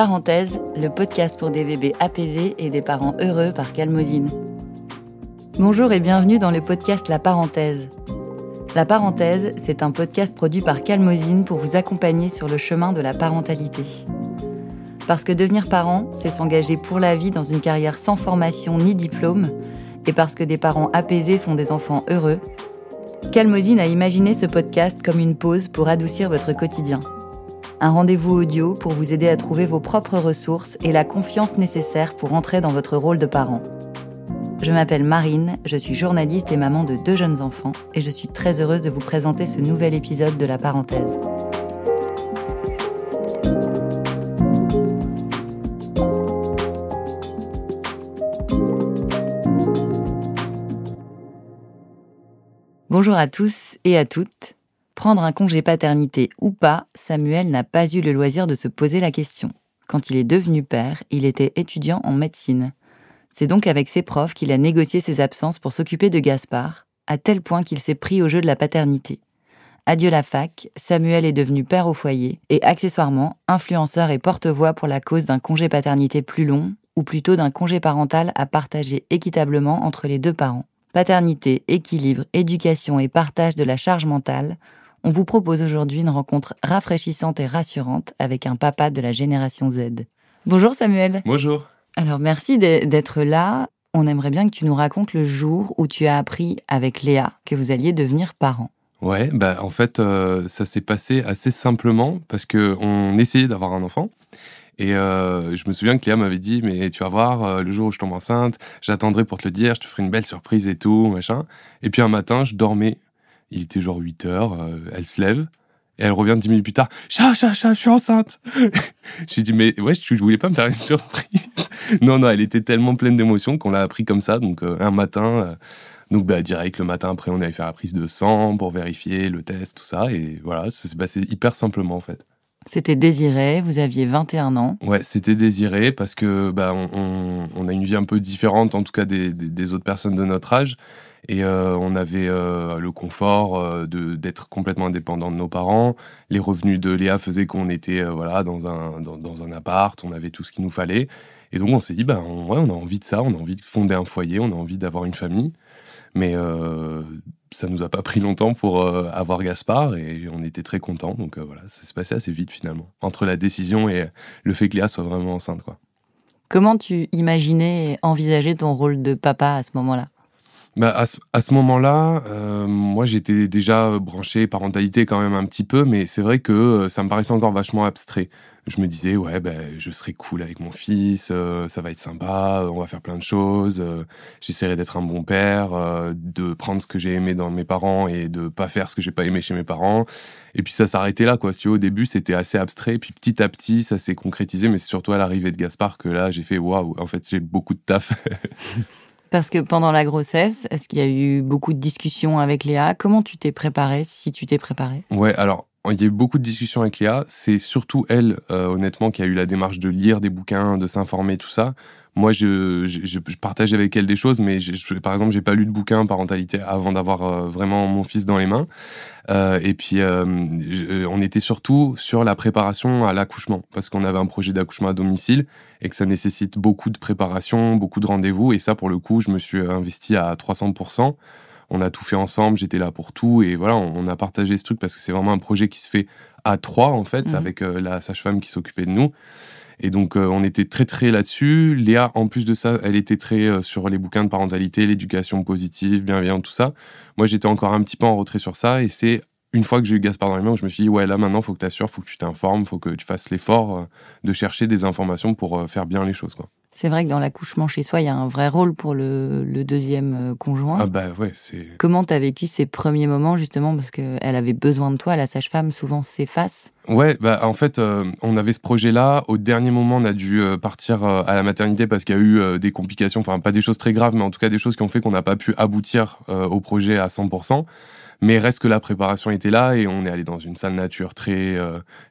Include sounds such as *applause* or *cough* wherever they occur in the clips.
Parenthèse, le podcast pour des bébés apaisés et des parents heureux par Calmosine. Bonjour et bienvenue dans le podcast La Parenthèse. La Parenthèse, c'est un podcast produit par Calmosine pour vous accompagner sur le chemin de la parentalité. Parce que devenir parent, c'est s'engager pour la vie dans une carrière sans formation ni diplôme, et parce que des parents apaisés font des enfants heureux, Calmosine a imaginé ce podcast comme une pause pour adoucir votre quotidien un rendez-vous audio pour vous aider à trouver vos propres ressources et la confiance nécessaire pour entrer dans votre rôle de parent. Je m'appelle Marine, je suis journaliste et maman de deux jeunes enfants et je suis très heureuse de vous présenter ce nouvel épisode de La Parenthèse. Bonjour à tous et à toutes. Prendre un congé paternité ou pas, Samuel n'a pas eu le loisir de se poser la question. Quand il est devenu père, il était étudiant en médecine. C'est donc avec ses profs qu'il a négocié ses absences pour s'occuper de Gaspard, à tel point qu'il s'est pris au jeu de la paternité. Adieu la fac, Samuel est devenu père au foyer et accessoirement influenceur et porte-voix pour la cause d'un congé paternité plus long, ou plutôt d'un congé parental à partager équitablement entre les deux parents. Paternité, équilibre, éducation et partage de la charge mentale, on vous propose aujourd'hui une rencontre rafraîchissante et rassurante avec un papa de la génération Z. Bonjour Samuel. Bonjour. Alors merci d'être là. On aimerait bien que tu nous racontes le jour où tu as appris avec Léa que vous alliez devenir parents. Ouais, bah en fait euh, ça s'est passé assez simplement parce que on essayait d'avoir un enfant et euh, je me souviens que Léa m'avait dit mais tu vas voir euh, le jour où je tombe enceinte, j'attendrai pour te le dire, je te ferai une belle surprise et tout machin. Et puis un matin je dormais il était genre 8 heures, euh, elle se lève, et elle revient 10 minutes plus tard. Chat, chat, chat, je suis enceinte. *laughs* J'ai dit, mais ouais, je voulais pas me faire une surprise? non, non, elle était tellement pleine d'émotions qu'on l'a appris comme ça. Donc, un matin, donc, bah, direct, le matin après, on allait faire la prise de sang pour vérifier le test, tout ça. Et voilà, ça s'est passé hyper simplement, en fait. C'était désiré, vous aviez 21 ans. Ouais, c'était désiré parce que bah, on, on, a une vie un peu différente, en tout cas des, des, autres personnes de notre âge. Et euh, on avait euh, le confort euh, d'être complètement indépendant de nos parents. Les revenus de Léa faisaient qu'on était voilà dans un dans, un appart, on avait tout ce qu'il nous fallait. Et donc on s'est dit ben ouais, on a envie de ça, on a envie de fonder un foyer, on a envie d'avoir une famille. Mais ça nous a pas pris longtemps pour avoir Gaspard et on était très contents. Donc voilà, ça s'est passé assez vite finalement entre la décision et le fait que Léa soit vraiment enceinte quoi. Comment tu imaginais et envisageais ton rôle de papa à ce moment-là? Bah, à, ce, à ce moment-là, euh, moi j'étais déjà branché parentalité quand même un petit peu, mais c'est vrai que euh, ça me paraissait encore vachement abstrait. Je me disais, ouais, ben, je serai cool avec mon fils, euh, ça va être sympa, on va faire plein de choses, j'essaierai d'être un bon père, de prendre ce que j'ai aimé dans mes parents et de pas faire ce que j'ai pas aimé chez mes parents. Et puis ça s'arrêtait là, quoi. tu vois, au début, c'était assez abstrait, puis petit à petit, ça s'est concrétisé, mais c'est surtout à l'arrivée de Gaspard que là, j'ai fait, waouh, en fait, j'ai beaucoup de taf. *laughs* Parce que pendant la grossesse, est-ce qu'il y a eu beaucoup de discussions avec Léa? Comment tu t'es préparé, si tu t'es préparé Ouais, alors il y a eu beaucoup de discussions avec Léa. C'est surtout elle, euh, honnêtement, qui a eu la démarche de lire des bouquins, de s'informer, tout ça. Moi, je, partage avec elle des choses, mais par exemple, j'ai pas lu de bouquin parentalité avant d'avoir euh, vraiment mon fils dans les mains. Euh, et puis, on était surtout sur la préparation à l'accouchement, parce qu'on avait un projet d'accouchement à domicile et que ça nécessite beaucoup de préparation, beaucoup de rendez-vous. Et ça, pour le coup, je me suis investi à 300% on a tout fait ensemble, j'étais là pour tout et voilà, on, a partagé ce truc parce que c'est vraiment un projet qui se fait à trois en fait, mmh. avec euh, la sage-femme qui s'occupait de nous. Et donc euh, on était très très là-dessus. Léa, en plus de ça, elle était très euh, sur les bouquins de parentalité, l'éducation positive, bienveillante, tout ça. Moi j'étais encore un petit peu en retrait sur ça et c'est une fois que j'ai eu Gaspard dans les mains, je me suis dit, ouais, là maintenant, faut que tu assures, faut que tu t'informes, faut que tu fasses l'effort de chercher des informations pour faire bien les choses. Quoi. C'est vrai que dans l'accouchement chez soi, il y a un vrai rôle pour le, deuxième euh, conjoint. Ah bah ouais, c'est. Comment t'as vécu ces premiers moments justement parce qu'elle avait besoin de toi, la sage-femme souvent s'efface. Ouais, bah en fait, euh, on avait ce projet-là. Au dernier moment, on a dû euh, partir à la maternité parce qu'il y a eu des complications, enfin pas des choses très graves, mais en tout cas des choses qui ont fait qu'on n'a pas pu aboutir au projet à 100%. Mais reste que la préparation était là et on est allé dans une salle nature très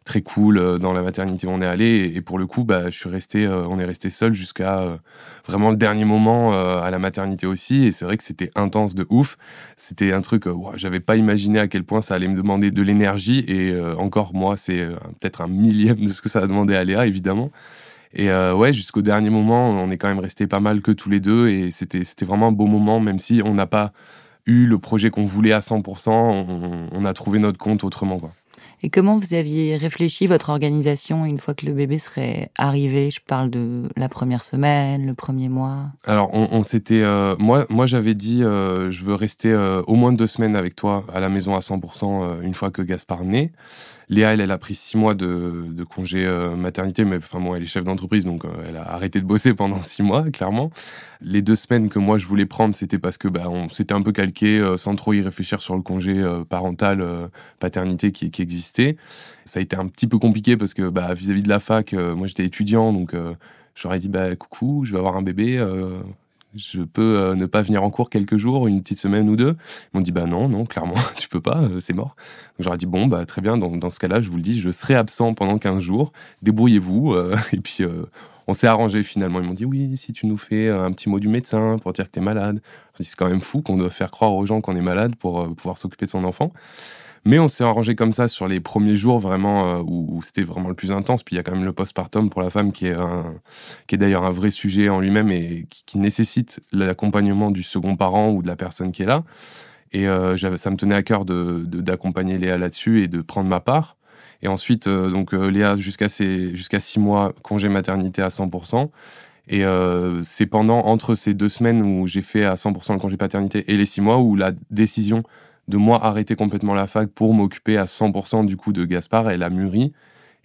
très cool dans la maternité où on est allé et, pour le coup bah je suis resté on est resté seul jusqu'à jusqu'à vraiment le dernier moment à la maternité aussi. Et c'est vrai que c'était intense de ouf. C'était un truc, j'avais pas imaginé à quel point ça allait me demander de l'énergie. Et encore, moi, c'est peut-être un millième de ce que ça a demandé à Léa, évidemment. Et ouais, jusqu'au dernier moment, on est quand même resté pas mal que tous les deux. Et c'était vraiment un beau moment, même si on n'a pas eu le projet qu'on voulait à 100%, on, a trouvé notre compte autrement. Et comment vous aviez réfléchi votre organisation une fois que le bébé serait arrivé? Je parle de la première semaine, le premier mois. Alors, on, s'était. Euh, moi, moi j'avais dit euh, je veux rester euh, au moins deux semaines avec toi à la maison à 100% une fois que Gaspard naît. Léa, elle, a pris six mois de, congé euh, maternité, mais enfin moi, elle est chef d'entreprise, donc euh, elle a arrêté de bosser pendant *laughs* six mois, clairement. Les deux semaines que moi je voulais prendre, c'était parce que bah, on s'était un peu calqué, euh, sans trop y réfléchir sur le congé parental, paternité qui, qui, existait. Ça a été un petit peu compliqué parce que bah, vis-à-vis de la fac, moi j'étais étudiant, donc j'aurais dit bah coucou, je vais avoir un bébé je peux euh, ne pas venir en cours quelques jours, une petite semaine ou deux. Ils m'ont dit, bah non, non, clairement, *laughs* tu peux pas, euh, c'est mort. Donc j'aurais dit, bon, bah très bien, dans, ce cas-là, je vous le dis, je serai absent pendant 15 jours, débrouillez-vous. Euh, *laughs* et puis, on s'est arrangé finalement. Ils m'ont dit, oui, si tu nous fais un petit mot du médecin pour dire que tu es malade. C'est quand même fou qu'on doit faire croire aux gens qu'on est malade pour pouvoir s'occuper de son enfant. Mais on s'est arrangé comme ça sur les premiers jours vraiment euh, où, c'était vraiment le plus intense. Puis il y a quand même le postpartum pour la femme qui est, est d'ailleurs un vrai sujet en lui-même et qui, nécessite l'accompagnement du second parent ou de la personne qui est là. Et euh, ça me tenait à cœur d'accompagner de, Léa là-dessus et de prendre ma part. Et ensuite, euh, donc Léa, jusqu'à jusqu'à six mois, congé maternité à 100%. Et c'est pendant, entre ces deux semaines où j'ai fait à 100% le congé paternité et les six mois où la décision de moi arrêter complètement la fac pour m'occuper à 100% du coup de Gaspard. Elle a mûri.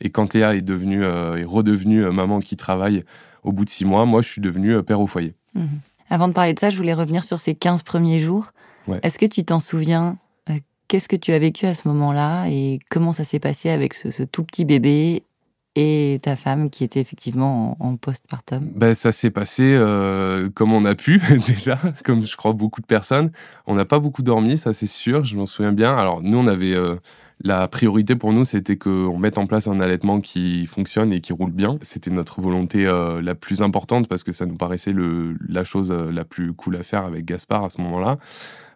Et quand Léa est devenue, euh, est redevenue euh, maman qui travaille au bout de six mois, moi, je suis devenu euh, père au foyer. Mhm. Avant de parler de ça, je voulais revenir sur ces 15 premiers jours. Est-ce que tu t'en souviens Qu'est-ce que tu as vécu à ce moment-là et comment ça s'est passé avec ce, tout petit bébé et ta femme qui était effectivement en, postpartum ben, Ça s'est passé euh, comme on a pu *laughs* déjà, comme je crois beaucoup de personnes. On n'a pas beaucoup dormi, ça c'est sûr, je m'en souviens bien. Alors nous, on avait... Euh, la priorité pour nous, c'était qu'on mette en place un allaitement qui fonctionne et qui roule bien. C'était notre volonté euh, la plus importante parce que ça nous paraissait la chose la plus cool à faire avec Gaspard à ce moment-là.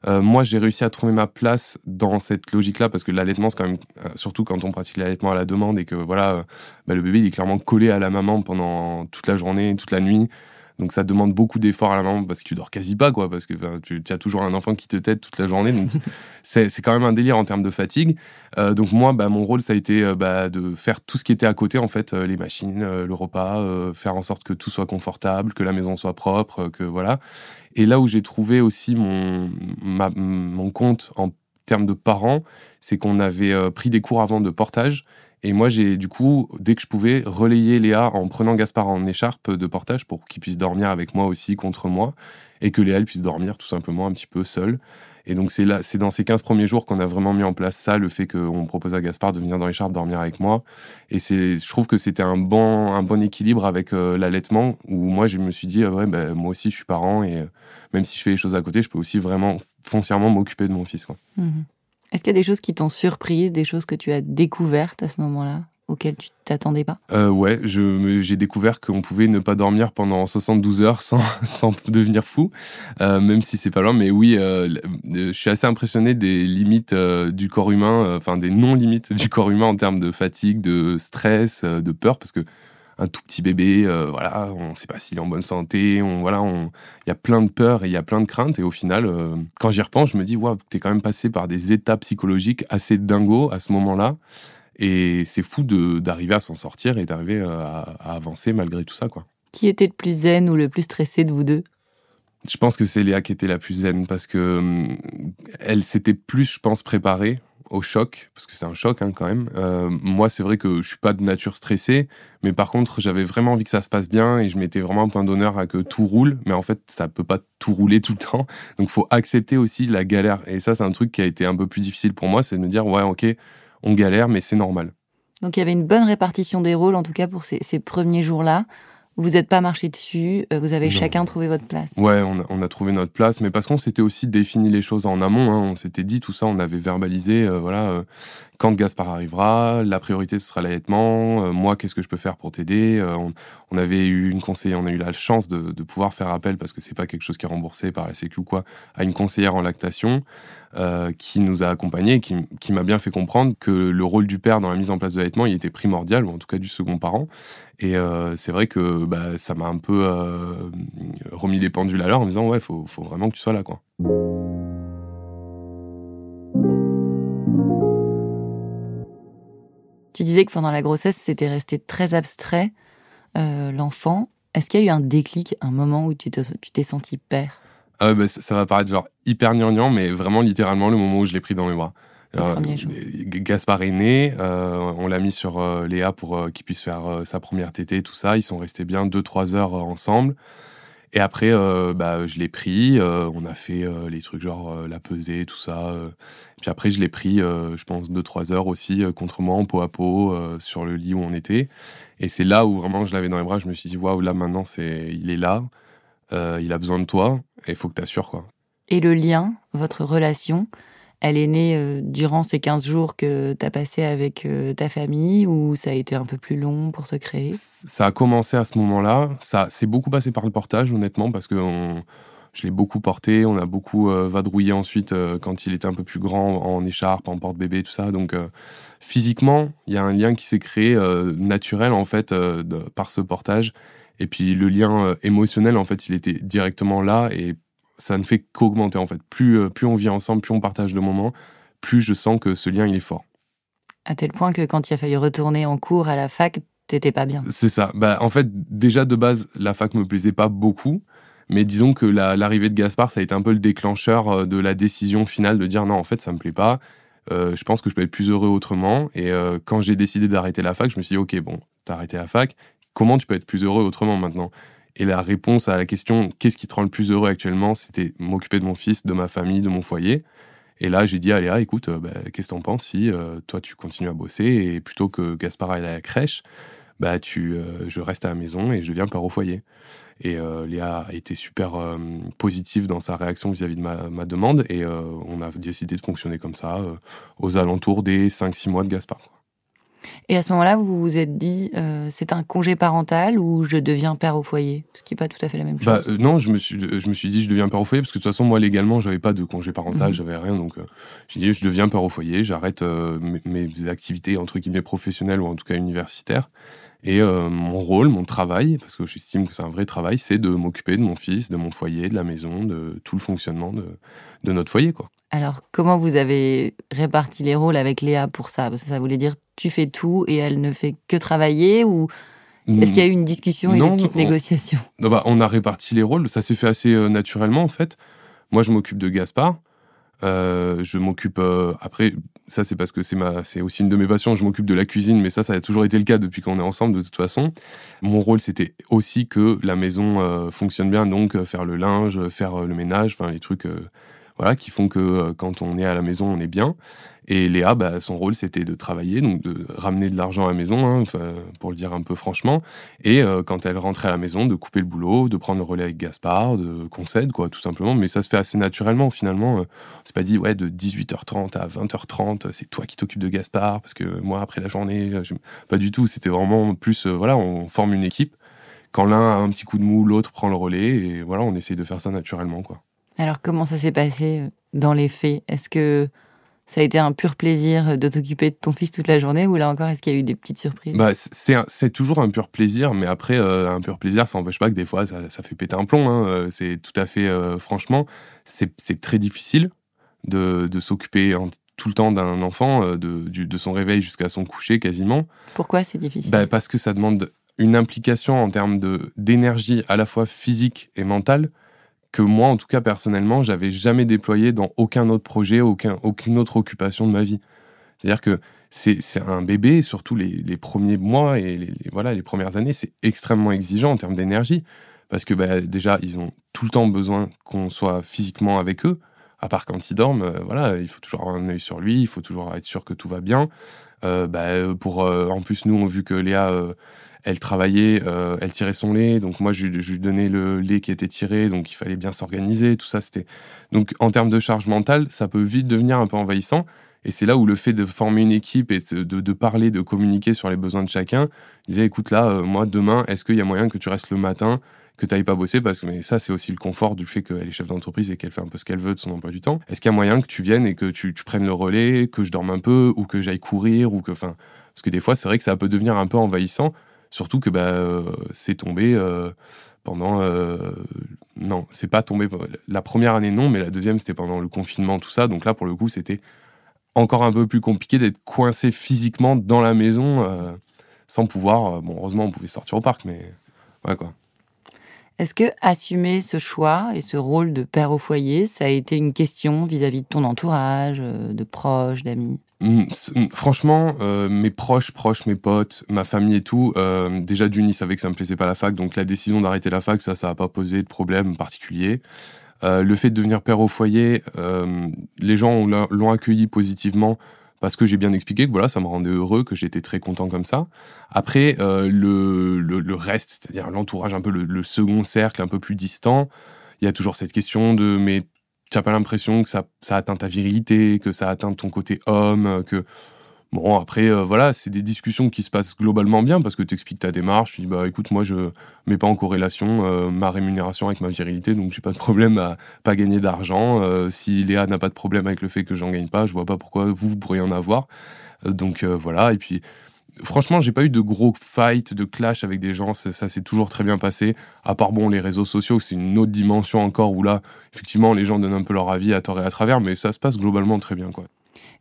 Euh, moi, j'ai réussi à trouver ma place dans cette logique-là parce que l'allaitement, c'est quand même, euh, surtout quand on pratique l'allaitement à la demande et que voilà, euh, bah, le bébé est clairement collé à la maman pendant toute la journée, toute la nuit. Donc ça demande beaucoup d'efforts à la maman parce que tu dors quasi pas, quoi, parce que tu, as toujours un enfant qui te tête toute la journée. Donc *laughs* c'est quand même un délire en termes de fatigue. Euh, donc moi, bah, mon rôle, ça a été euh, bah, de faire tout ce qui était à côté, en fait, euh, les machines, le repas, faire en sorte que tout soit confortable, que la maison soit propre, que voilà. Et là où j'ai trouvé aussi mon, mon compte en termes de parents, c'est qu'on avait pris des cours avant de portage et moi, j'ai du coup, dès que je pouvais, relayer Léa en prenant Gaspard en écharpe de portage pour qu'il puisse dormir avec moi aussi contre moi et que Léa puisse dormir tout simplement un petit peu seule. Et donc c'est là, c'est dans ces 15 premiers jours qu'on a vraiment mis en place ça, le fait qu'on propose à Gaspard de venir dans l'écharpe dormir avec moi. Et c'est, je trouve que c'était un bon, un bon équilibre avec euh, l'allaitement où moi je me suis dit, ah ouais, ben, moi aussi je suis parent et euh, même si je fais les choses à côté, je peux aussi vraiment foncièrement m'occuper de mon fils. Mmh est-ce qu'il y a des choses qui t'ont surprise, des choses que tu as découvertes à ce moment-là auxquelles tu t'attendais pas? Euh, Ouais, j'ai découvert qu'on pouvait ne pas dormir pendant 72 heures sans, *laughs* sans devenir fou, euh, même si c'est pas loin. Mais oui, euh, je suis assez impressionné des limites euh, du corps humain, enfin des non-limites du corps humain en termes de fatigue, de stress, de peur, parce que un tout petit bébé, euh, voilà, on ne sait pas s'il est en bonne santé, on, voilà, il y a plein de peurs et il y a plein de craintes. Et au final, euh, quand j'y repense, je me dis, waouh, t'es quand même passé par des étapes psychologiques assez dingos à ce moment-là. Et c'est fou d'arriver à s'en sortir et d'arriver euh, à, à, avancer malgré tout ça, quoi. Qui était le plus zen ou le plus stressé de vous deux? Je pense que c'est Léa qui était la plus zen parce que elle s'était plus, je pense, préparée au choc, parce que c'est un choc hein, quand même. Euh, moi, c'est vrai que je suis pas de nature stressée, mais par contre, j'avais vraiment envie que ça se passe bien et je mettais vraiment un point d'honneur à que tout roule. Mais en fait, ça peut pas tout rouler tout le temps. *laughs* Donc, faut accepter aussi la galère. Et ça, c'est un truc qui a été un peu plus difficile pour moi, c'est de me dire, ouais, ok, on galère, mais c'est normal. Donc, il y avait une bonne répartition des rôles, en tout cas pour ces, premiers jours-là vous n'êtes pas marché dessus, euh, vous avez chacun trouvé votre place. Ouais, on a, trouvé notre place, mais parce qu'on s'était aussi défini les choses en amont. Hein. on s'était dit tout ça, on avait verbalisé, euh, voilà, euh, quand Gaspard arrivera, la priorité ce sera l'allaitement. moi, qu'est-ce que je peux faire pour t'aider? On, avait eu une conseillère, on a eu la chance de, pouvoir faire appel parce que c'est pas quelque chose qui est remboursé par la Sécu ou quoi, à une conseillère en lactation. Euh, qui nous a accompagnés, qui, qui m'a bien fait comprendre que le rôle du père dans la mise en place de l'allaitement, il était primordial, ou en tout cas du second parent. Et euh, c'est vrai que bah, ça m'a un peu euh, remis les pendules à l'heure en me disant ouais, faut, faut vraiment que tu sois là. Tu disais que pendant la grossesse, c'était resté très abstrait, l'enfant. Est-ce qu'il y a eu un déclic, un moment où tu t'es senti père? Ah bah, ça, va paraître genre hyper gnangnan, mais vraiment littéralement le moment où je l'ai pris dans mes bras. Gaspard est né, euh, on l'a mis sur euh, Léa pour euh, qu'il puisse faire sa première tétée, tout ça. Ils sont restés bien 2-3 heures ensemble. Et après, bah, je l'ai pris, on a fait les trucs genre la pesée, tout ça. Puis après, je l'ai pris, je pense, 2-3 heures aussi, contre moi, en peau à peau, sur le lit où on était. Et c'est là où vraiment je l'avais dans les bras, je me suis dit, waouh, là maintenant, c'est, il est là. Euh, il a besoin de toi et il faut que tu assures quoi. Et le lien, votre relation, elle est née euh, durant ces 15 jours que tu as passé avec euh, ta famille ou ça a été un peu plus long pour se créer? Ça a commencé à ce moment-là. Ça s'est beaucoup passé par le portage, honnêtement, parce que je l'ai beaucoup porté. On a beaucoup vadrouillé ensuite quand il était un peu plus grand en écharpe, en porte-bébé, tout ça. Donc, physiquement, il y a un lien qui s'est créé naturel, en fait, par ce portage. Et puis le lien euh, émotionnel, en fait, il était directement là et ça ne fait qu'augmenter en fait. Plus, euh, plus on vit ensemble, plus on partage de moments, plus je sens que ce lien il est fort. À tel point que quand il a fallu retourner en cours à la fac, t'étais pas bien. C'est ça. Bah, en fait, déjà de base, la fac me plaisait pas beaucoup. Mais disons que l'arrivée de Gaspard, ça a été un peu le déclencheur euh, de la décision finale de dire non, en fait, ça me plaît pas. je pense que je peux être plus heureux autrement. Et quand j'ai décidé d'arrêter la fac, je me suis dit, ok, bon, t'as arrêté la fac comment tu peux être plus heureux autrement maintenant? Et la réponse à la question qu'est-ce qui te rend le plus heureux actuellement C'était m'occuper de mon fils, de ma famille, de mon foyer. Et là, j'ai dit à Léa, écoute, euh, bah, qu'est-ce que t'en penses si euh, toi tu continues à bosser et plutôt que Gaspard aille à la crèche, bah tu, euh, je reste à la maison et je viens père au foyer. Et Léa a été super positive dans sa réaction vis-à-vis de ma, ma, demande et on a décidé de fonctionner comme ça aux alentours des 5-6 mois de Gaspard. Et à ce moment-là, vous vous êtes dit, euh, c'est un congé parental ou je deviens père au foyer? Ce qui n'est pas tout à fait la même bah, chose. Euh, non, je me, suis, je me suis dit, je deviens père au foyer parce que de toute façon, moi, légalement, j'avais pas de congé parental, mhm. j'avais rien. Donc, euh, j'ai dit, je deviens père au foyer, j'arrête mes, mes, activités, entre guillemets, professionnelles ou en tout cas universitaires. Et mon rôle, mon travail, parce que j'estime que c'est un vrai travail, c'est de m'occuper de mon fils, de mon foyer, de la maison, de tout le fonctionnement de, de notre foyer. quoi. Alors, comment vous avez réparti les rôles avec Léa pour ça? Parce que ça voulait dire tu fais tout et elle ne fait que travailler ou est-ce qu'il y a eu une discussion et une petite négociation bah, On a réparti les rôles, ça s'est fait assez euh, naturellement en fait. Moi, je m'occupe de Gaspard. Euh, je m'occupe euh, après ça c'est parce que c'est ma c'est aussi une de mes passions. Je m'occupe de la cuisine mais ça ça a toujours été le cas depuis qu'on est ensemble de toute façon. Mon rôle c'était aussi que la maison fonctionne bien. Donc faire le linge faire le ménage enfin les trucs voilà, qui font que euh, quand on est à la maison, on est bien. Et Léa, bah, son rôle, c'était de travailler, donc de ramener de l'argent à la maison, hein, pour le dire un peu franchement. Et euh, quand elle rentrait à la maison, de couper le boulot, de prendre le relais avec Gaspard, de concède, quoi, tout simplement. Mais ça se fait assez naturellement, finalement. C'est pas dit, ouais, de 18h30 à 20h30, c'est toi qui t'occupes de Gaspard, parce que moi, après la journée, pas du tout. C'était vraiment plus, euh, voilà, on forme une équipe. Quand l'un a un petit coup de mou, l'autre prend le relais, et voilà, on essaye de faire ça naturellement, quoi. Alors comment ça s'est passé euh, dans les faits? Est-ce que ça a été un pur plaisir euh, de t'occuper de ton fils toute la journée ou là encore est-ce qu'il y a eu des petites surprises? Bah, c'est, toujours un pur plaisir, mais après euh, un pur plaisir ça n'empêche pas que des fois ça, fait péter un plomb. Hein. C'est tout à fait franchement, c'est, très difficile de, s'occuper tout le temps d'un enfant, de, son réveil jusqu'à son coucher quasiment. Pourquoi c'est difficile? Bah, Parce que ça demande une implication en termes de, d'énergie à la fois physique et mentale que moi, en tout cas personnellement, j'avais jamais déployé dans aucun autre projet, aucun, aucune autre occupation de ma vie. C'est-à-dire que c'est un bébé, surtout les, les, premiers mois et les, voilà, les premières années, c'est extrêmement exigeant en termes d'énergie. Parce que bah, déjà, ils ont tout le temps besoin qu'on soit physiquement avec eux. À part quand ils dorment, euh, voilà, il faut toujours avoir un œil sur lui, il faut toujours être sûr que tout va bien. Euh, bah, pour, euh, en plus, nous, on a vu que Léa elle travaillait, euh, elle tirait son lait, donc moi je, lui donnais le lait qui était tiré, donc il fallait bien s'organiser, tout ça c'était. Donc en termes de charge mentale, ça peut vite devenir un peu envahissant. Et c'est là où le fait de former une équipe et de, parler, de communiquer sur les besoins de chacun, disait écoute là, euh, moi demain, est-ce qu'il y a moyen que tu restes le matin, que tu n'ailles pas bosser? Parce que mais ça c'est aussi le confort du fait qu'elle est chef d'entreprise et qu'elle fait un peu ce qu'elle veut de son emploi du temps. Est-ce qu'il y a moyen que tu viennes et que tu, prennes le relais, que je dorme un peu ou que j'aille courir ou que enfin parce que des fois c'est vrai que ça peut devenir un peu envahissant, surtout que bah, euh, c'est tombé euh, pendant non c'est pas tombé la première année non mais la deuxième c'était pendant le confinement tout ça donc là pour le coup c'était encore un peu plus compliqué d'être coincé physiquement dans la maison euh, sans pouvoir. Euh, bon, heureusement, on pouvait sortir au parc, mais ouais, quoi. Est-ce que assumer ce choix et ce rôle de père au foyer, ça a été une question vis-à-vis de ton entourage, euh, de proches, d'amis? Mmh, mmh, Franchement, mes proches, proches, mes potes, ma famille et tout, déjà d'une, ils savaient que ça me plaisait pas la fac, donc la décision d'arrêter la fac, ça, ça n'a pas posé de problème particulier. Euh, le fait de devenir père au foyer, euh, les gens l'ont accueilli positivement parce que j'ai bien expliqué que voilà, ça me rendait heureux, que j'étais très content comme ça. Après, euh, le, le, reste, c'est-à-dire l'entourage, un peu le, second cercle, un peu plus distant, il y a toujours cette question de mais tu n'as pas l'impression que ça, atteint ta virilité, que ça atteint ton côté homme, que Bon, après, euh, voilà, c'est des discussions qui se passent globalement bien parce que tu expliques ta démarche. Tu dis, bah écoute, moi, je mets pas en corrélation euh, ma rémunération avec ma virilité, donc j'ai pas de problème à pas gagner d'argent. Euh, si Léa n'a pas de problème avec le fait que j'en gagne pas, je vois pas pourquoi vous, vous pourriez en avoir. donc voilà, et puis. Franchement, j'ai pas eu de gros fights, de clash avec des gens. Ça, ça s'est toujours très bien passé. À part bon, les réseaux sociaux, c'est une autre dimension encore où là, effectivement, les gens donnent un peu leur avis à tort et à travers, mais ça se passe globalement très bien, quoi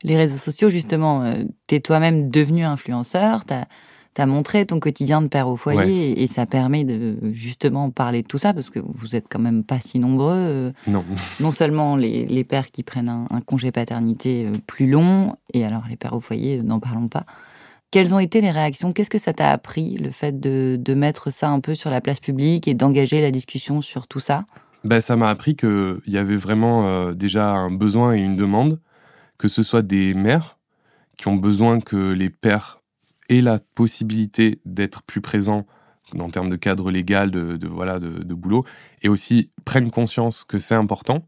les réseaux sociaux, justement, euh, tu es toi-même devenu influenceur, tu as, montré ton quotidien de père au foyer et, ça permet de justement parler de tout ça parce que vous êtes quand même pas si nombreux. Euh, non. *laughs* non seulement les, pères qui prennent un, congé paternité euh, plus long, et alors les pères au foyer, n'en parlons pas. Quelles ont été les réactions? Qu'est-ce que ça t'a appris, le fait de, mettre ça un peu sur la place publique et d'engager la discussion sur tout ça? Ben, Ça m'a appris qu'il y avait vraiment déjà un besoin et une demande que ce soit des mères qui ont besoin que les pères aient la possibilité d'être plus présents en termes de cadre légal, de, voilà, de, boulot, et aussi prennent conscience que c'est important,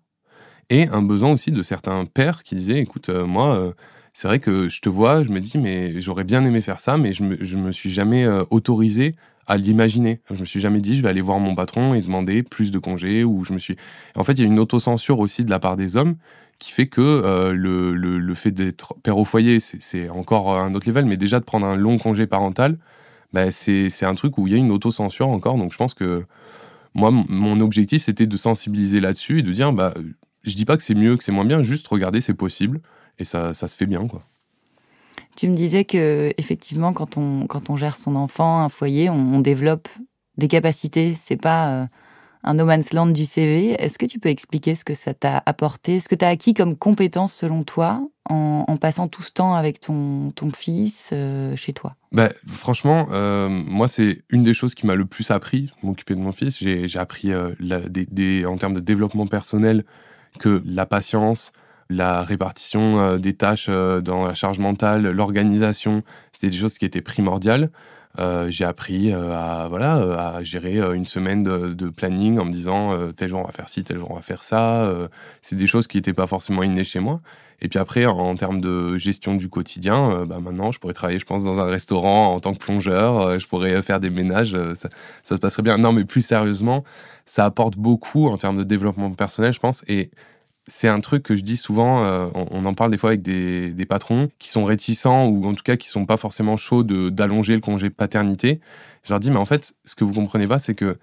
et un besoin aussi de certains pères qui disaient, écoute, euh, moi, euh, c'est vrai que je te vois, je me dis, mais j'aurais bien aimé faire ça, mais je me, me suis jamais euh, autorisé à l'imaginer. Je me suis jamais dit, je vais aller voir mon patron et demander plus de congés, ou je me suis... En fait, il y a une autocensure aussi de la part des hommes qui fait que euh, le, le, fait d'être père au foyer, c'est encore un autre level, mais déjà de prendre un long congé parental, bah, c'est un truc où il y a une autocensure encore. Donc je pense que moi, mon objectif, c'était de sensibiliser là-dessus et de dire, bah, je dis pas que c'est mieux, que c'est moins bien, juste regardez, c'est possible et ça, ça se fait bien, quoi. Tu me disais que effectivement, quand on quand on gère son enfant, un foyer, on, développe des capacités. C'est pas euh, un no man's land du CV. Est-ce que tu peux expliquer ce que ça t'a apporté, ce que tu as acquis comme compétence selon toi en, passant tout ce temps avec ton, ton fils euh, chez toi? Bah, Franchement, euh, moi, c'est une des choses qui m'a le plus appris, m'occuper de mon fils. J'ai appris des, en termes de développement personnel que la patience, la répartition des tâches dans la charge mentale, l'organisation, c'était des choses qui étaient primordiales. Euh, j'ai appris euh, à voilà euh, à gérer une semaine de, planning en me disant tel jour on va faire ci, tel jour on va faire ça. c'est des choses qui n'étaient pas forcément innées chez moi. Et puis après, en, termes de gestion du quotidien, bah maintenant, je pourrais travailler, je pense, dans un restaurant en tant que plongeur. je pourrais faire des ménages. Ça, ça, se passerait bien. Non, mais plus sérieusement, ça apporte beaucoup en termes de développement personnel, je pense. Et c'est un truc que je dis souvent, euh, on, en parle des fois avec des, patrons qui sont réticents ou en tout cas qui sont pas forcément chauds d'allonger le congé paternité. Je leur dis, mais en fait, ce que vous comprenez pas, c'est que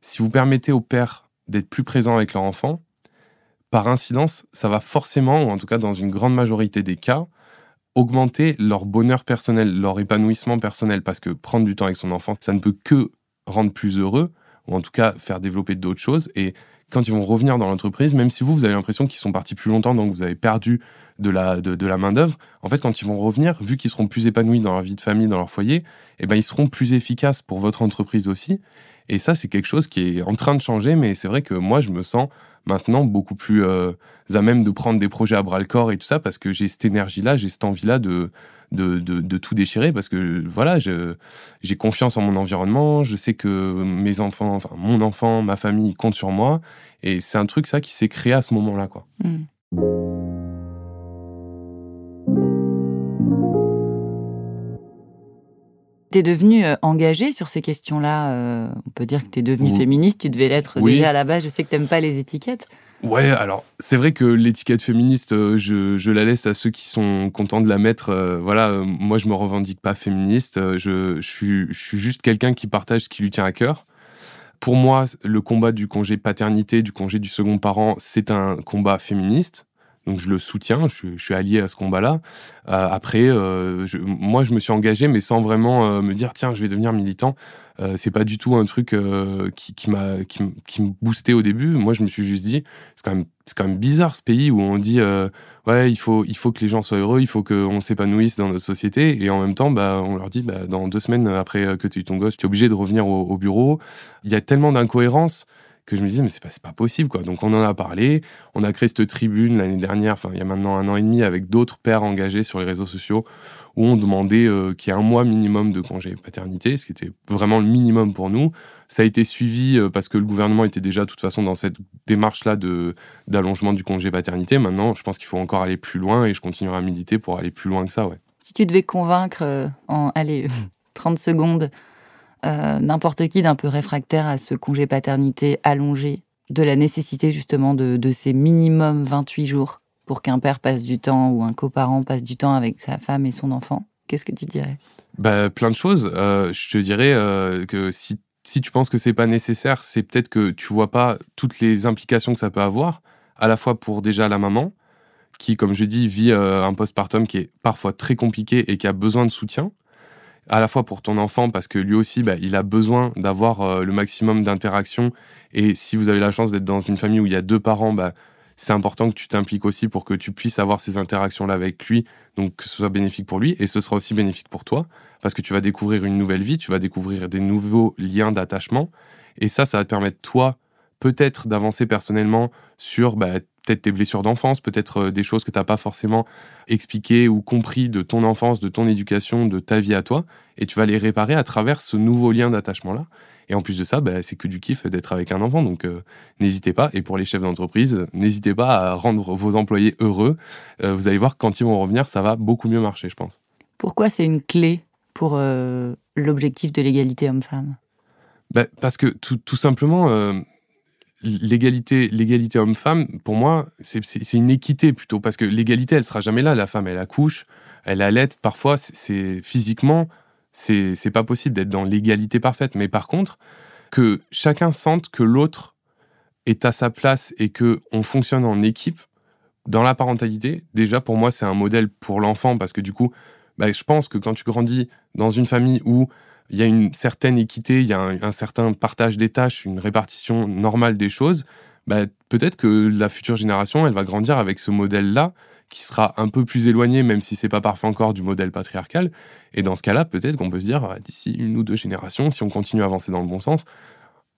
si vous permettez aux pères d'être plus présents avec leur enfant, par incidence, ça va forcément, ou en tout cas dans une grande majorité des cas, augmenter leur bonheur personnel, leur épanouissement personnel, parce que prendre du temps avec son enfant, ça ne peut que rendre plus heureux, ou en tout cas faire développer d'autres choses. Et quand ils vont revenir dans l'entreprise, même si vous, vous avez l'impression qu'ils sont partis plus longtemps, donc vous avez perdu de la, main-d'œuvre, en fait, quand ils vont revenir, vu qu'ils seront plus épanouis dans leur vie de famille, dans leur foyer, eh ben, ils seront plus efficaces pour votre entreprise aussi. Et ça, c'est quelque chose qui est en train de changer, mais c'est vrai que moi, je me sens maintenant beaucoup plus euh, à même de prendre des projets à bras le corps et tout ça, parce que j'ai cette énergie-là, j'ai cette envie-là de, de, de, tout déchirer, parce que voilà, j'ai confiance en mon environnement, je sais que mes enfants, enfin mon enfant, ma famille comptent sur moi, et c'est un truc, ça, qui s'est créé à ce moment-là, quoi. Mmh. Tu es devenue euh, engagée sur ces questions-là. Euh, on peut dire que tu es devenue féministe. Tu devais l'être déjà à la base. Je sais que tu pas les étiquettes. Ouais, alors c'est vrai que l'étiquette féministe, euh, je, je, la laisse à ceux qui sont contents de la mettre. voilà, moi je me revendique pas féministe. Je, je, suis, je suis juste quelqu'un qui partage ce qui lui tient à cœur. Pour moi, le combat du congé paternité, du congé du second parent, c'est un combat féministe. Donc je le soutiens, je, suis allié à ce combat-là. Euh, après, euh, moi je me suis engagé, mais sans vraiment euh, me dire tiens je vais devenir militant. c'est pas du tout un truc qui, m'a qui, me boostait au début. Moi je me suis juste dit c'est quand même c'est quand même bizarre ce pays où on dit ouais il faut il faut que les gens soient heureux, il faut qu'on s'épanouisse dans notre société et en même temps bah on leur dit bah dans deux semaines après que tu eu ton gosse tu es obligé de revenir au, au bureau. Il y a tellement d'incohérences que je me disais mais c'est pas pas possible quoi. Donc on en a parlé, on a créé cette tribune l'année dernière, enfin il y a maintenant un an et demi avec d'autres pères engagés sur les réseaux sociaux où on demandait euh, qu'il y ait un mois minimum de congé paternité, ce qui était vraiment le minimum pour nous. Ça a été suivi euh, parce que le gouvernement était déjà de toute façon dans cette démarche là de d'allongement du congé paternité. Maintenant, je pense qu'il faut encore aller plus loin et je continuerai à militer pour aller plus loin que ça, ouais. Si tu devais convaincre euh, en allez *laughs* 30 secondes n'importe qui d'un peu réfractaire à ce congé paternité allongé, de la nécessité justement de, de ces minimum 28 jours pour qu'un père passe du temps ou un coparent passe du temps avec sa femme et son enfant, qu'est-ce que tu dirais? Bah, Plein de choses. Euh, je te dirais euh, que si, si tu penses que c'est pas nécessaire, c'est peut-être que tu vois pas toutes les implications que ça peut avoir, à la fois pour déjà la maman, qui, comme je dis, vit un postpartum qui est parfois très compliqué et qui a besoin de soutien, à la fois pour ton enfant parce que lui aussi, bah, il a besoin d'avoir euh, le maximum d'interaction. Et si vous avez la chance d'être dans une famille où il y a deux parents, bah, c'est important que tu t'impliques aussi pour que tu puisses avoir ces interactions-là avec lui, donc que ce soit bénéfique pour lui, et ce sera aussi bénéfique pour toi, parce que tu vas découvrir une nouvelle vie, tu vas découvrir des nouveaux liens d'attachement, et ça, ça va te permettre, toi, peut-être d'avancer personnellement sur bah, peut-être tes blessures d'enfance, peut-être euh, des choses que tu n'as pas forcément expliquées ou compris de ton enfance, de ton éducation, de ta vie à toi, et tu vas les réparer à travers ce nouveau lien d'attachement-là. Et en plus de ça, bah, c'est que du kiff d'être avec un enfant, donc euh, n'hésitez pas. Et pour les chefs d'entreprise, n'hésitez pas à rendre vos employés heureux. Euh, vous allez voir, quand ils vont revenir, ça va beaucoup mieux marcher, je pense. Pourquoi c'est une clé pour l'objectif de l'égalité homme-femme? Bah, Parce que tout, tout simplement, l'égalité l'égalité homme-femme pour moi c'est une équité plutôt parce que l'égalité elle sera jamais là. La femme elle accouche elle allait parfois c'est physiquement c'est pas possible d'être dans l'égalité parfaite. Mais par contre que chacun sente que l'autre est à sa place et que on fonctionne en équipe dans la parentalité déjà pour moi c'est un modèle pour l'enfant parce que du coup bah, je pense que quand tu grandis dans une famille où il y a une certaine équité, il y a un, certain partage des tâches, une répartition normale des choses, bah, peut-être que la future génération, elle va grandir avec ce modèle-là, qui sera un peu plus éloigné, même si c'est pas parfait encore du modèle patriarcal. Et dans ce cas-là, peut-être qu'on peut se dire, d'ici une ou deux générations, si on continue à avancer dans le bon sens,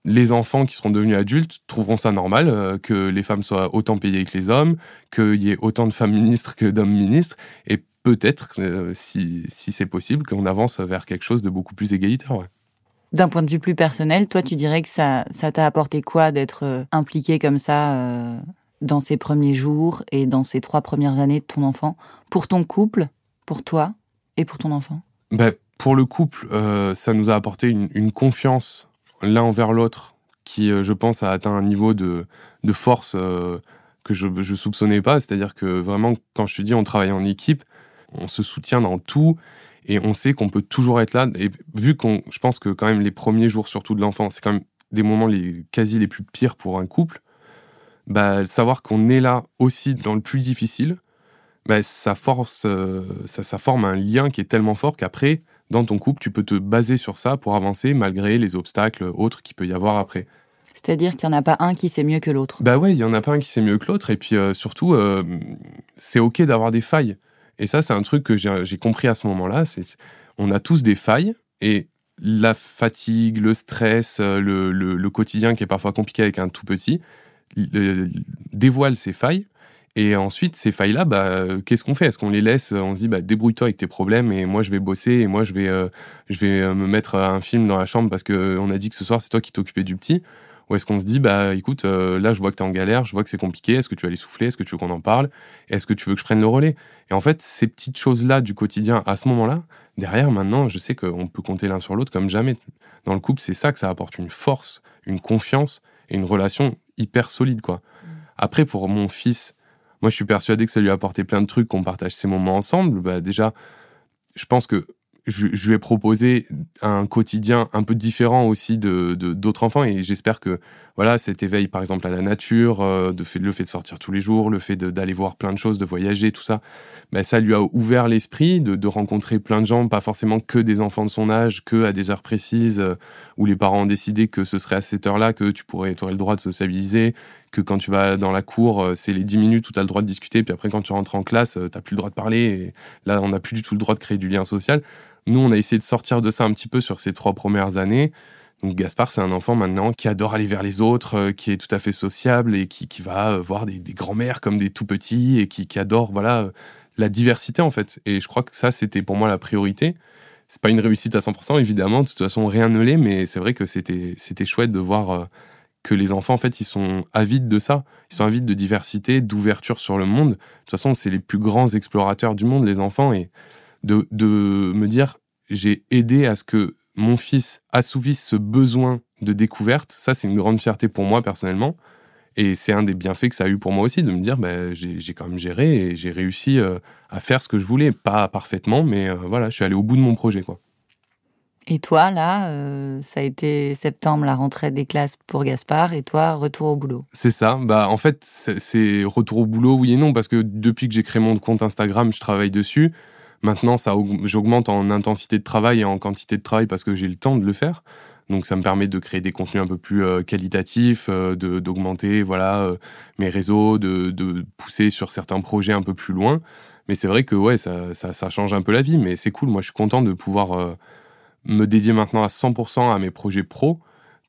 les enfants qui seront devenus adultes trouveront ça normal euh, que les femmes soient autant payées que les hommes, qu'il y ait autant de femmes ministres que d'hommes ministres, et peut-être, euh, si, c'est possible, qu'on avance vers quelque chose de beaucoup plus égalitaire. D'un point de vue plus personnel, toi, tu dirais que ça, ça t'a apporté quoi d'être euh, impliqué comme ça euh, dans ces premiers jours et dans ces trois premières années de ton enfant, pour ton couple, pour toi et pour ton enfant? Ben, Pour le couple, ça nous a apporté une, confiance l'un envers l'autre qui, je pense, a atteint un niveau de, de force que je ne soupçonnais pas. C'est-à-dire que vraiment, quand je te dis on travaille en équipe, on se soutient dans tout et on sait qu'on peut toujours être là. Et vu qu'on, je pense que quand même les premiers jours, surtout de l'enfant, c'est quand même des moments les, quasi les plus pires pour un couple, bah, savoir qu'on est là aussi dans le plus difficile, bah, ça, force, euh, ça, ça forme un lien qui est tellement fort qu'après, dans ton couple, tu peux te baser sur ça pour avancer malgré les obstacles autres qu'il peut y avoir après. C'est-à-dire qu'il n'y en a pas un qui sait mieux que l'autre. Bah ouais, il n'y en a pas un qui sait mieux que l'autre. Et puis euh, surtout, euh, c'est OK d'avoir des failles. Et ça, c'est un truc que j'ai compris à ce moment-là. On a tous des failles et la fatigue, le stress, le, le, quotidien qui est parfois compliqué avec un tout petit, dévoile ses failles. Et ensuite, ces failles-là, bah, qu'est-ce qu'on fait? Est-ce qu'on les laisse? On se dit, bah, débrouille-toi avec tes problèmes et moi je vais bosser et moi je vais, euh, je vais euh, me mettre un film dans la chambre parce qu'on a dit que ce soir c'est toi qui t'occupais du petit Ou est-ce qu'on se dit, bah écoute, euh, là je vois que tu es en galère, je vois que c'est compliqué, est-ce que tu vas aller souffler Est-ce que tu veux qu'on en parle Est-ce que tu veux que je prenne le relais? Et en fait, ces petites choses-là du quotidien, à ce moment-là, derrière maintenant, je sais qu'on peut compter l'un sur l'autre comme jamais. Dans le couple, c'est ça que ça apporte une force, une confiance et une relation hyper solide. quoi. Mmh. Après, pour mon fils, moi, je suis persuadé que ça lui a apporté plein de trucs, qu'on partage ces moments ensemble. Bah, déjà, je pense que je, lui ai proposé un quotidien un peu différent aussi de d'autres enfants et j'espère que voilà cet éveil par exemple à la nature, euh, de fait, le fait de sortir tous les jours, le fait d'aller voir plein de choses, de voyager, tout ça, ben, ça lui a ouvert l'esprit de, de, rencontrer plein de gens, pas forcément que des enfants de son âge, que à des heures précises euh, où les parents ont décidé que ce serait à cette heure-là que tu pourrais aurais le droit de sociabiliser, que quand tu vas dans la cour, euh, c'est les 10 minutes où tu as le droit de discuter, puis après quand tu rentres en classe, tu plus le droit de parler, et là on n'a plus du tout le droit de créer du lien social. Nous, on a essayé de sortir de ça un petit peu sur ces trois premières années. Donc Gaspard, c'est un enfant maintenant qui adore aller vers les autres, euh, qui est tout à fait sociable et qui, va euh, voir des, grands-mères comme des tout petits et qui, adore voilà euh, la diversité en fait. Et je crois que ça, c'était pour moi la priorité. C'est pas une réussite à 100% évidemment, de toute façon rien ne l'est, mais c'est vrai que c'était c'était chouette de voir que les enfants en fait ils sont avides de ça, ils sont avides de diversité, d'ouverture sur le monde. De toute façon, c'est les plus grands explorateurs du monde les enfants et de, de me dire j'ai aidé à ce que mon fils assouvisse ce besoin de découverte. Ça, c'est une grande fierté pour moi personnellement. Et c'est un des bienfaits que ça a eu pour moi aussi, de me dire, bah, j'ai quand même géré et j'ai réussi euh, à faire ce que je voulais. Pas parfaitement, mais euh, voilà, je suis allé au bout de mon projet. quoi. Et toi, là, euh, ça a été septembre, la rentrée des classes pour Gaspard, et toi, retour au boulot? C'est ça. Bah, en fait, c'est retour au boulot, oui et non, parce que depuis que j'ai créé mon compte Instagram, je travaille dessus. Maintenant, ça j'augmente en intensité de travail et en quantité de travail parce que j'ai le temps de le faire. Donc ça me permet de créer des contenus un peu plus euh, qualitatifs, euh, d'augmenter voilà mes réseaux, de, de, pousser sur certains projets un peu plus loin. Mais c'est vrai que ouais, ça, ça, ça, change un peu la vie, mais c'est cool. Moi, je suis content de pouvoir me dédier maintenant à 100% à mes projets pro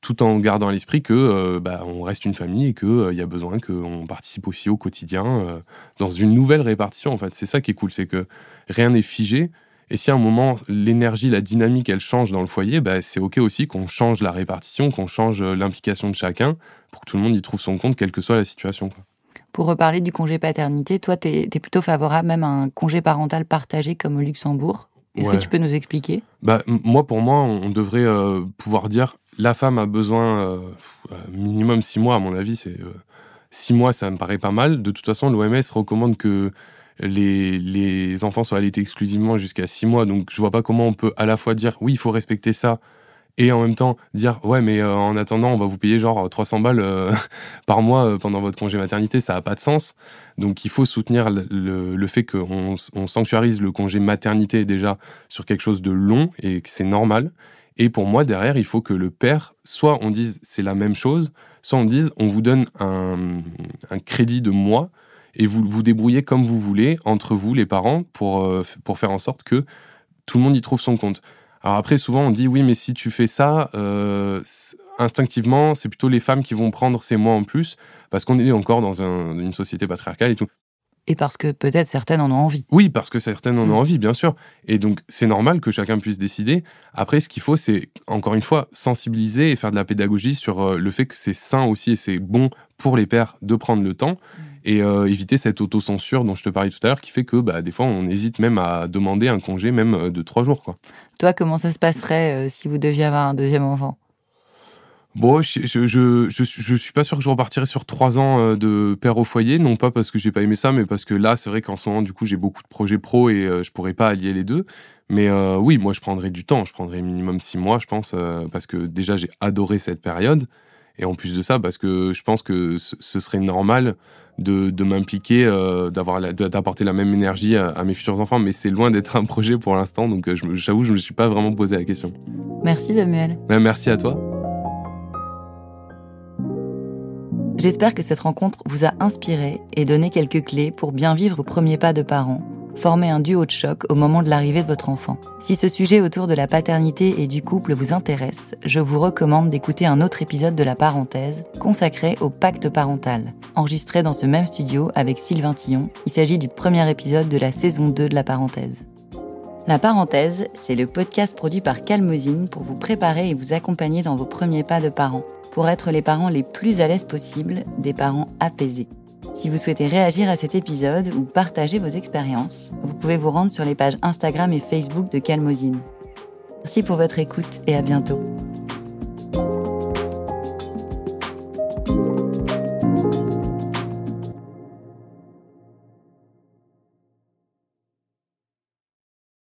tout en gardant à l'esprit que euh, bah, on reste une famille et qu'il euh, y a besoin qu'on participe aussi au quotidien euh, dans une nouvelle répartition. En fait, c'est ça qui est cool, c'est que rien n'est figé. Et si à un moment l'énergie, la dynamique, elle change dans le foyer, bah, c'est ok aussi qu'on change la répartition, qu'on change l'implication de chacun pour que tout le monde y trouve son compte, quelle que soit la situation. Pour reparler du congé paternité, toi, tu es, plutôt favorable même à un congé parental partagé comme au Luxembourg? Est-ce que tu peux nous expliquer? Bah, Moi, pour moi, on devrait pouvoir dire la femme a besoin euh, euh, minimum six mois, à mon avis, c'est euh, six mois, ça me paraît pas mal. De toute façon, l'OMS recommande que les, les enfants soient allaités exclusivement jusqu'à six mois. Donc, je vois pas comment on peut à la fois dire oui, il faut respecter ça, et en même temps dire ouais, mais en attendant, on va vous payer genre 300 balles *laughs* par mois pendant votre congé maternité. Ça a pas de sens. Donc, il faut soutenir le, fait qu'on on sanctuarise le congé maternité déjà sur quelque chose de long et que c'est normal et pour moi, derrière, il faut que le père, soit on dise c'est la même chose, soit on dise on vous donne un, crédit de mois et vous vous débrouillez comme vous voulez entre vous, les parents, pour, euh, pour faire en sorte que tout le monde y trouve son compte. Alors après, souvent, on dit oui, mais si tu fais ça, euh, instinctivement, c'est plutôt les femmes qui vont prendre ces mois en plus, parce qu'on est encore dans une société patriarcale et tout. Et parce que peut-être certaines en ont envie. Oui, parce que certaines en ont mm. envie, bien sûr. Et donc, c'est normal que chacun puisse décider. Après, ce qu'il faut, c'est, encore une fois, sensibiliser et faire de la pédagogie sur euh, le fait que c'est sain aussi et c'est bon pour les pères de prendre le temps mm. et euh, éviter cette autocensure dont je te parlais tout à l'heure qui fait que, bah, des fois, on hésite même à demander un congé, même euh, de trois jours. Quoi. Toi, comment ça se passerait si vous deviez avoir un deuxième enfant? Bon, je, je, je, je, suis pas sûr que je repartirai sur trois ans euh, de père au foyer, non pas parce que j'ai pas aimé ça, mais parce que là, c'est vrai qu'en ce moment, du coup, j'ai beaucoup de projets pro et euh, je pourrais pas allier les deux. Mais euh, oui, moi, je prendrais du temps. Je prendrais minimum six mois, je pense, parce que déjà, j'ai adoré cette période. Et en plus de ça, parce que je pense que ce serait normal de, de m'impliquer, d'avoir d'apporter la même énergie à, mes futurs enfants. Mais c'est loin d'être un projet pour l'instant, donc j'avoue, je me suis pas vraiment posé la question. Merci Samuel. merci à toi. J'espère que cette rencontre vous a inspiré et donné quelques clés pour bien vivre vos premiers pas de parents, former un duo de choc au moment de l'arrivée de votre enfant. Si ce sujet autour de la paternité et du couple vous intéresse, je vous recommande d'écouter un autre épisode de La Parenthèse consacré au pacte parental, enregistré dans ce même studio avec Sylvain Tillon. Il s'agit du premier épisode de la saison 2 de La Parenthèse. La parenthèse, c'est le podcast produit par Calmosine pour vous préparer et vous accompagner dans vos premiers pas de parents, pour être les parents les plus à l'aise possible, des parents apaisés. Si vous souhaitez réagir à cet épisode ou partager vos expériences, vous pouvez vous rendre sur les pages Instagram et Facebook de Calmosine. Merci pour votre écoute et à bientôt.